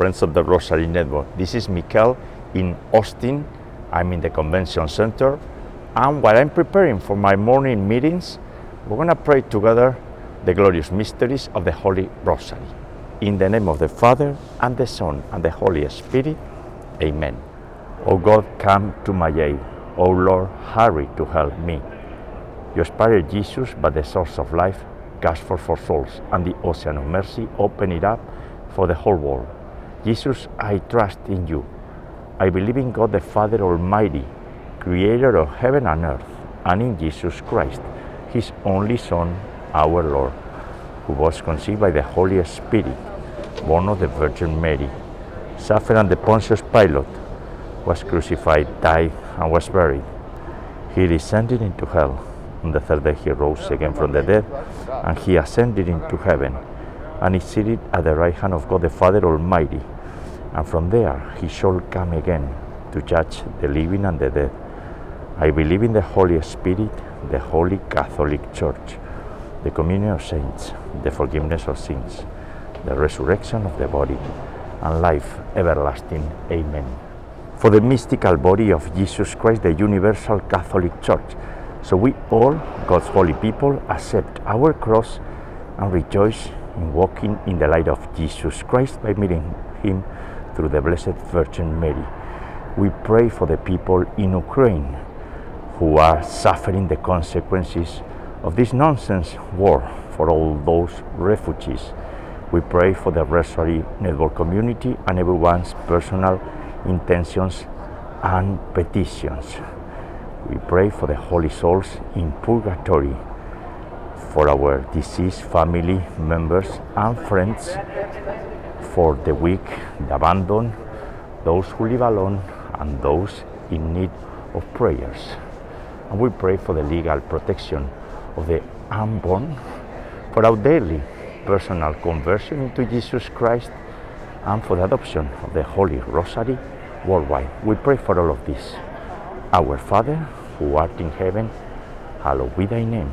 friends of the Rosary Network. This is Mikel in Austin. I'm in the convention center. And while I'm preparing for my morning meetings, we're going to pray together the glorious mysteries of the Holy Rosary. In the name of the Father, and the Son, and the Holy Spirit. Amen. O God, come to my aid. O Lord, hurry to help me. You inspired Jesus by the source of life, forth for souls, and the ocean of mercy, open it up for the whole world. Jesus, I trust in you. I believe in God the Father Almighty, creator of heaven and earth, and in Jesus Christ, his only Son, our Lord, who was conceived by the Holy Spirit, born of the Virgin Mary, suffered under Pontius Pilate, was crucified, died, and was buried. He descended into hell. On the third day he rose again from the dead, and he ascended into heaven, and is seated at the right hand of God the Father Almighty. And from there he shall come again to judge the living and the dead. I believe in the Holy Spirit, the Holy Catholic Church, the communion of saints, the forgiveness of sins, the resurrection of the body, and life everlasting. Amen. For the mystical body of Jesus Christ, the universal Catholic Church, so we all, God's holy people, accept our cross and rejoice in walking in the light of Jesus Christ by meeting Him through the Blessed Virgin Mary. We pray for the people in Ukraine who are suffering the consequences of this nonsense war, for all those refugees. We pray for the Rosary Network community and everyone's personal intentions and petitions. We pray for the holy souls in purgatory, for our deceased family members and friends, for the weak, the abandoned, those who live alone, and those in need of prayers. And we pray for the legal protection of the unborn, for our daily personal conversion into Jesus Christ, and for the adoption of the Holy Rosary worldwide. We pray for all of this. Our Father, who art in heaven, hallowed be thy name.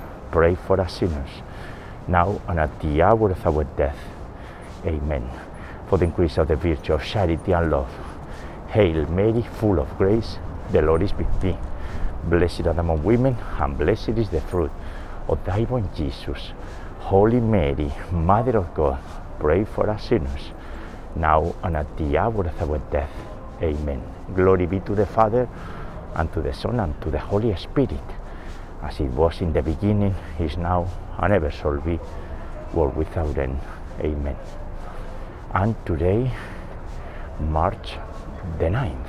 pray for us sinners, now and at the hour of our death. Amen. For the increase of the virtue of charity and love, Hail Mary, full of grace, the Lord is with thee. Blessed art among women, and blessed is the fruit of thy womb, Jesus. Holy Mary, Mother of God, pray for us sinners, now and at the hour of our death. Amen. Glory be to the Father, and to the Son, and to the Holy Spirit, as it was in the beginning, is now, and ever shall be, world without end. Amen. And today, March the 9th,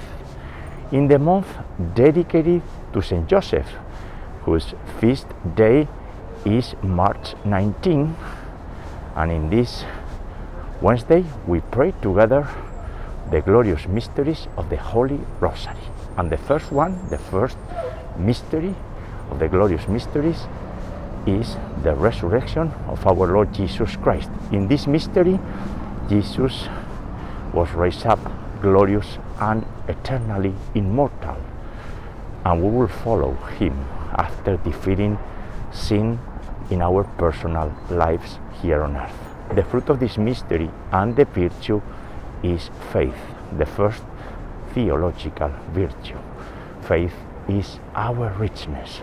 in the month dedicated to Saint Joseph, whose feast day is March 19, and in this Wednesday we pray together the glorious mysteries of the Holy Rosary. And the first one, the first mystery of the glorious mysteries, is the resurrection of our Lord Jesus Christ. In this mystery, Jesus was raised up glorious and eternally immortal. And we will follow him after defeating sin in our personal lives here on earth. The fruit of this mystery and the virtue is faith, the first theological virtue. Faith is our richness.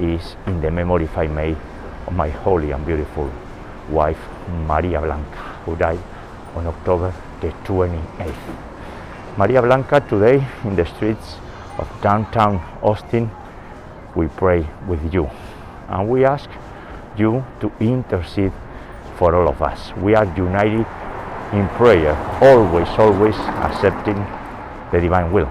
is in the memory, if I may, of my holy and beautiful wife, Maria Blanca, who died on October the 28th. Maria Blanca, today in the streets of downtown Austin, we pray with you and we ask you to intercede for all of us. We are united in prayer, always, always accepting the divine will.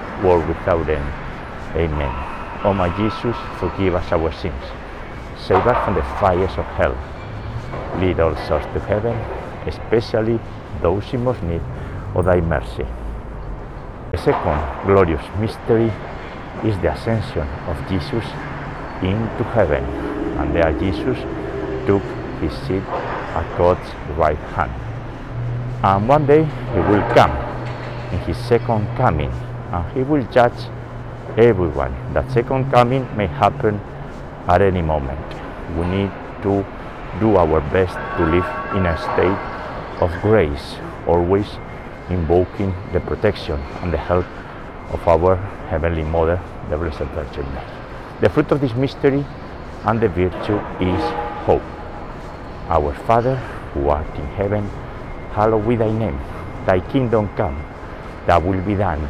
world without end. Amen. O my Jesus, forgive us our sins. Save us from the fires of hell. Lead all souls to heaven, especially those in most need of thy mercy. The second glorious mystery is the ascension of Jesus into heaven, and there Jesus took his seat at God's right hand. And one day he will come in his second coming, and he will judge everyone. That second coming may happen at any moment. We need to do our best to live in a state of grace, always invoking the protection and the help of our Heavenly Mother, the Blessed Virgin Mary. The fruit of this mystery and the virtue is hope. Our Father, who art in heaven, hallowed be thy name. Thy kingdom come, thy will be done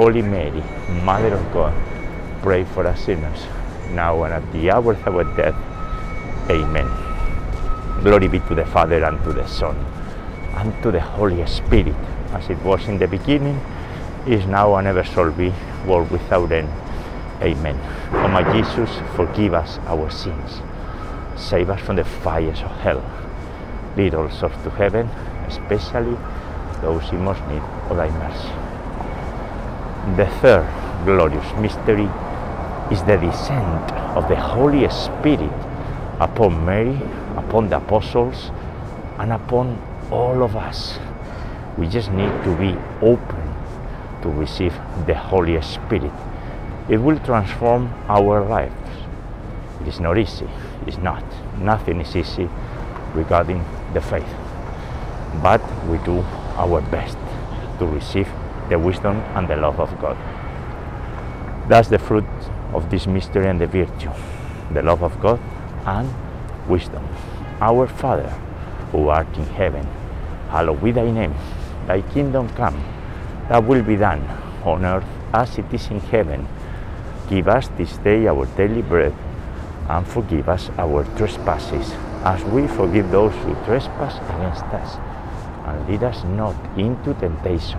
Holy Mary, Mother of God, pray for us sinners, now and at the hour of our death. Amen. Glory be to the Father, and to the Son, and to the Holy Spirit, as it was in the beginning, is now, and ever shall be, world without end. Amen. O my Jesus, forgive us our sins. Save us from the fires of hell. Lead all souls to heaven, especially those in most need of thy mercy. The third glorious mystery is the descent of the Holy Spirit upon Mary, upon the apostles, and upon all of us. We just need to be open to receive the Holy Spirit. It will transform our lives. It is not easy. It's not. Nothing is easy regarding the faith. But we do our best to receive the wisdom and the love of God. That's the fruit of this mystery and the virtue the love of God and wisdom. Our Father, who art in heaven, hallowed be thy name. Thy kingdom come, thy will be done on earth as it is in heaven. Give us this day our daily bread, and forgive us our trespasses, as we forgive those who trespass against us. And lead us not into temptation,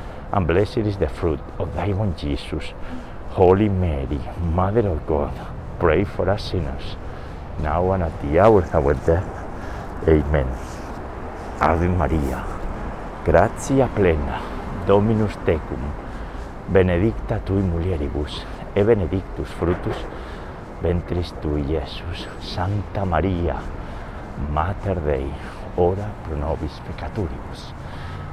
and blessed is the fruit of thy womb, Jesus. Holy Mary, Mother of God, pray for us sinners, now and at the hour of our death. Amen. Ave Maria, gratia plena, Dominus tecum, benedicta tui mulieribus, e benedictus fructus ventris tui, Iesus. Santa Maria, Mater Dei, ora pro nobis peccatoribus,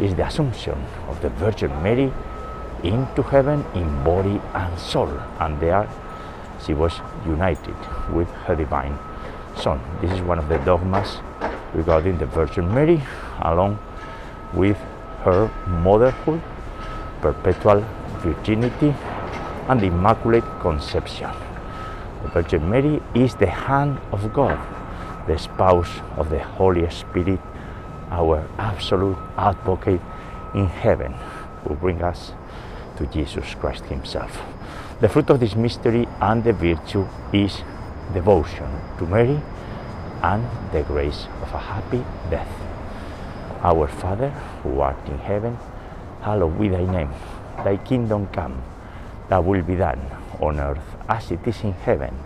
is the Assumption of the Virgin Mary into heaven in body and soul, and there she was united with her divine Son. This is one of the dogmas regarding the Virgin Mary, along with her motherhood, perpetual virginity, and immaculate conception. The Virgin Mary is the hand of God, the spouse of the Holy Spirit, our absolute advocate in heaven, who bring us to Jesus Christ Himself. The fruit of this mystery and the virtue is devotion to Mary and the grace of a happy death. Our Father, who art in heaven, hallowed be thy name. Thy kingdom come, thy will be done on earth as it is in heaven.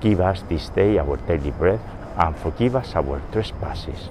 Give us this day our daily bread, and forgive us our trespasses,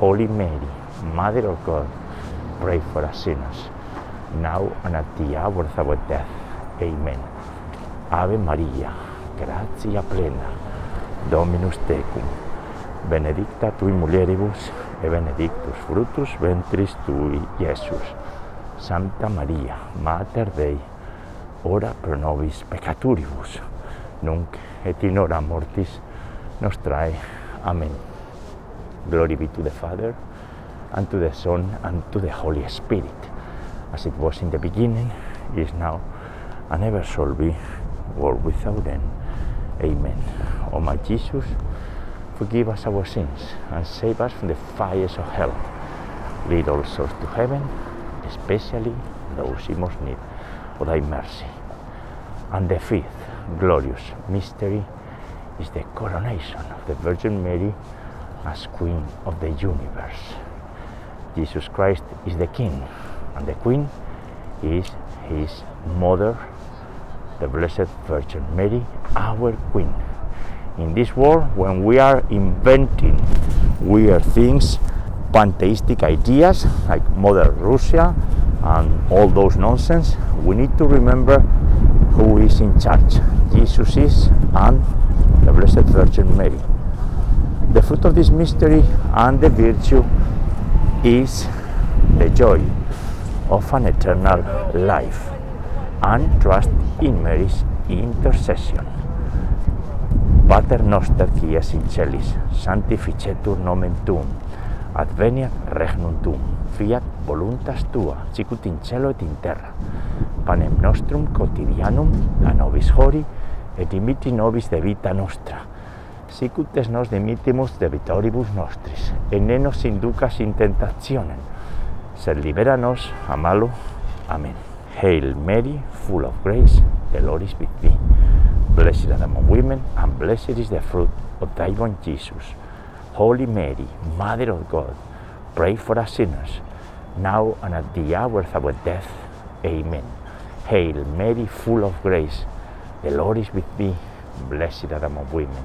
Holy Mary, Mother of God, pray for us sinners, now and at the hour of our death. Amen. Ave Maria, gratia plena, Dominus tecum, benedicta tui mulieribus, e benedictus fructus ventris tui, Iesus. Santa Maria, Mater Dei, ora pro nobis peccaturibus, nunc et in hora mortis nostrae. Amen. Glory be to the Father, and to the Son, and to the Holy Spirit, as it was in the beginning, is now, and ever shall be, world without end. Amen. O my Jesus, forgive us our sins, and save us from the fires of hell. Lead all souls to heaven, especially those in most need of thy mercy. And the fifth glorious mystery is the coronation of the Virgin Mary as Queen of the universe. Jesus Christ is the King, and the Queen is his mother, the Blessed Virgin Mary, our Queen. In this world, when we are inventing weird things, pantheistic ideas like Mother Russia and all those nonsense, we need to remember who is in charge. Jesus is and the Blessed Virgin Mary. The fruit of this mystery and the virtue is the joy of an eternal life and trust in Mary's intercession. Pater noster qui es in celis, sanctificetur nomen tuum, adveniat regnum tuum, fiat voluntas tua, sicut in cielo et in terra. Panem nostrum quotidianum a nobis hori, et dimiti nobis de vita nostra, sicut nos dimitimus debitoribus nostris, et ne nos inducas in tentationem, sed libera nos a malo. Amen. Hail Mary, full of grace, the Lord is with thee. Blessed are among women, and blessed is the fruit of thy womb, Jesus. Holy Mary, Mother of God, pray for us sinners, now and at the hour of our death. Amen. Hail Mary, full of grace, the Lord is with thee. Blessed are among women,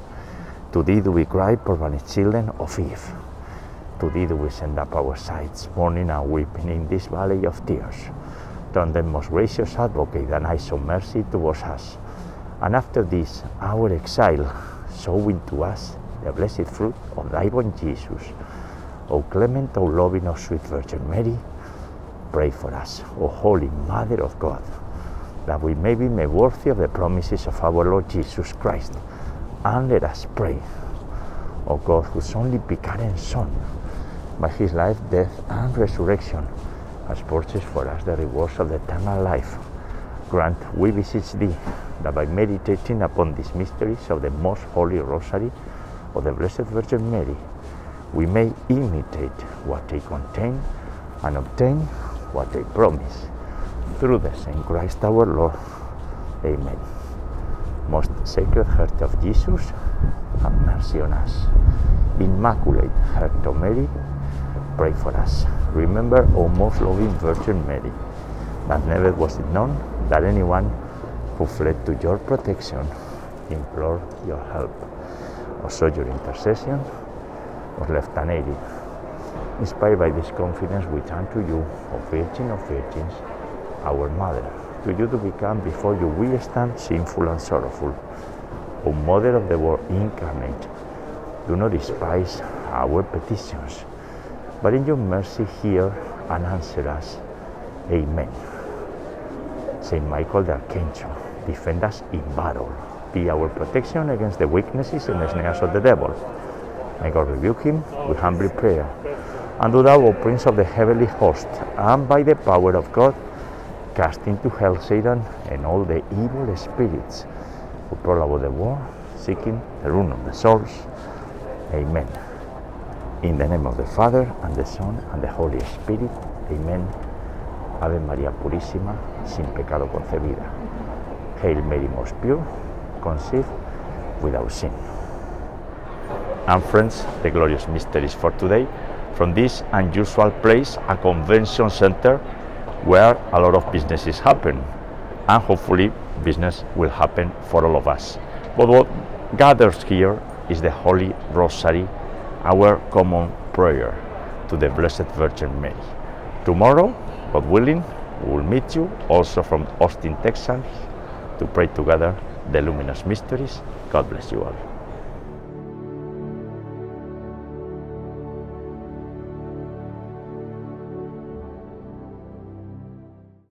To thee do we cry, poor banished children of Eve. To thee do we send up our sighs, mourning and weeping in this valley of tears. Turn the most gracious advocate, and I show mercy towards us. And after this, our exile, show to us the blessed fruit of thy womb, Jesus. O clement, O loving, O sweet Virgin Mary, pray for us, O Holy Mother of God, that we may be made worthy of the promises of our Lord Jesus Christ. And let us pray, O God, whose only begotten Son, by his life, death, and resurrection, has purchased for us the rewards of the eternal life. Grant, we beseech thee, that by meditating upon these mysteries of the most holy rosary of the Blessed Virgin Mary, we may imitate what they contain and obtain what they promise. Through the same Christ our Lord. Amen. Most Sacred Heart of Jesus, have mercy on us. Immaculate Heart of Mary, pray for us. Remember, O most loving Virgin Mary, that never was it known that anyone who fled to your protection implored your help. or Also, your intercession was left unaided. Inspired by this confidence, we turn to you, O Virgin of Virgins, our Mother. To you to become before you we stand sinful and sorrowful. O Mother of the Word incarnate, do not despise our petitions, but in your mercy hear and answer us. Amen. Saint Michael the Archangel, defend us in battle. Be our protection against the weaknesses and the snares of the devil. May God rebuke him with humble prayer. And do thou, O Prince of the heavenly host, and by the power of God, cast into hell Satan and all the evil spirits who prowl about the world, seeking the ruin of the souls. Amen. In the name of the Father, and the Son, and the Holy Spirit. Amen. Ave María Purísima, sin pecado concebida. Hail Mary, most pure, conceived without sin. And friends, the glorious mysteries for today from this unusual place, a convention center where a lot of businesses happen. And hopefully, business will happen for all of us. But what gathers here is the Holy Rosary, our common prayer to the Blessed Virgin Mary. Tomorrow, God willing, we will meet you also from Austin, Texas, to pray together the luminous mysteries. God bless you all.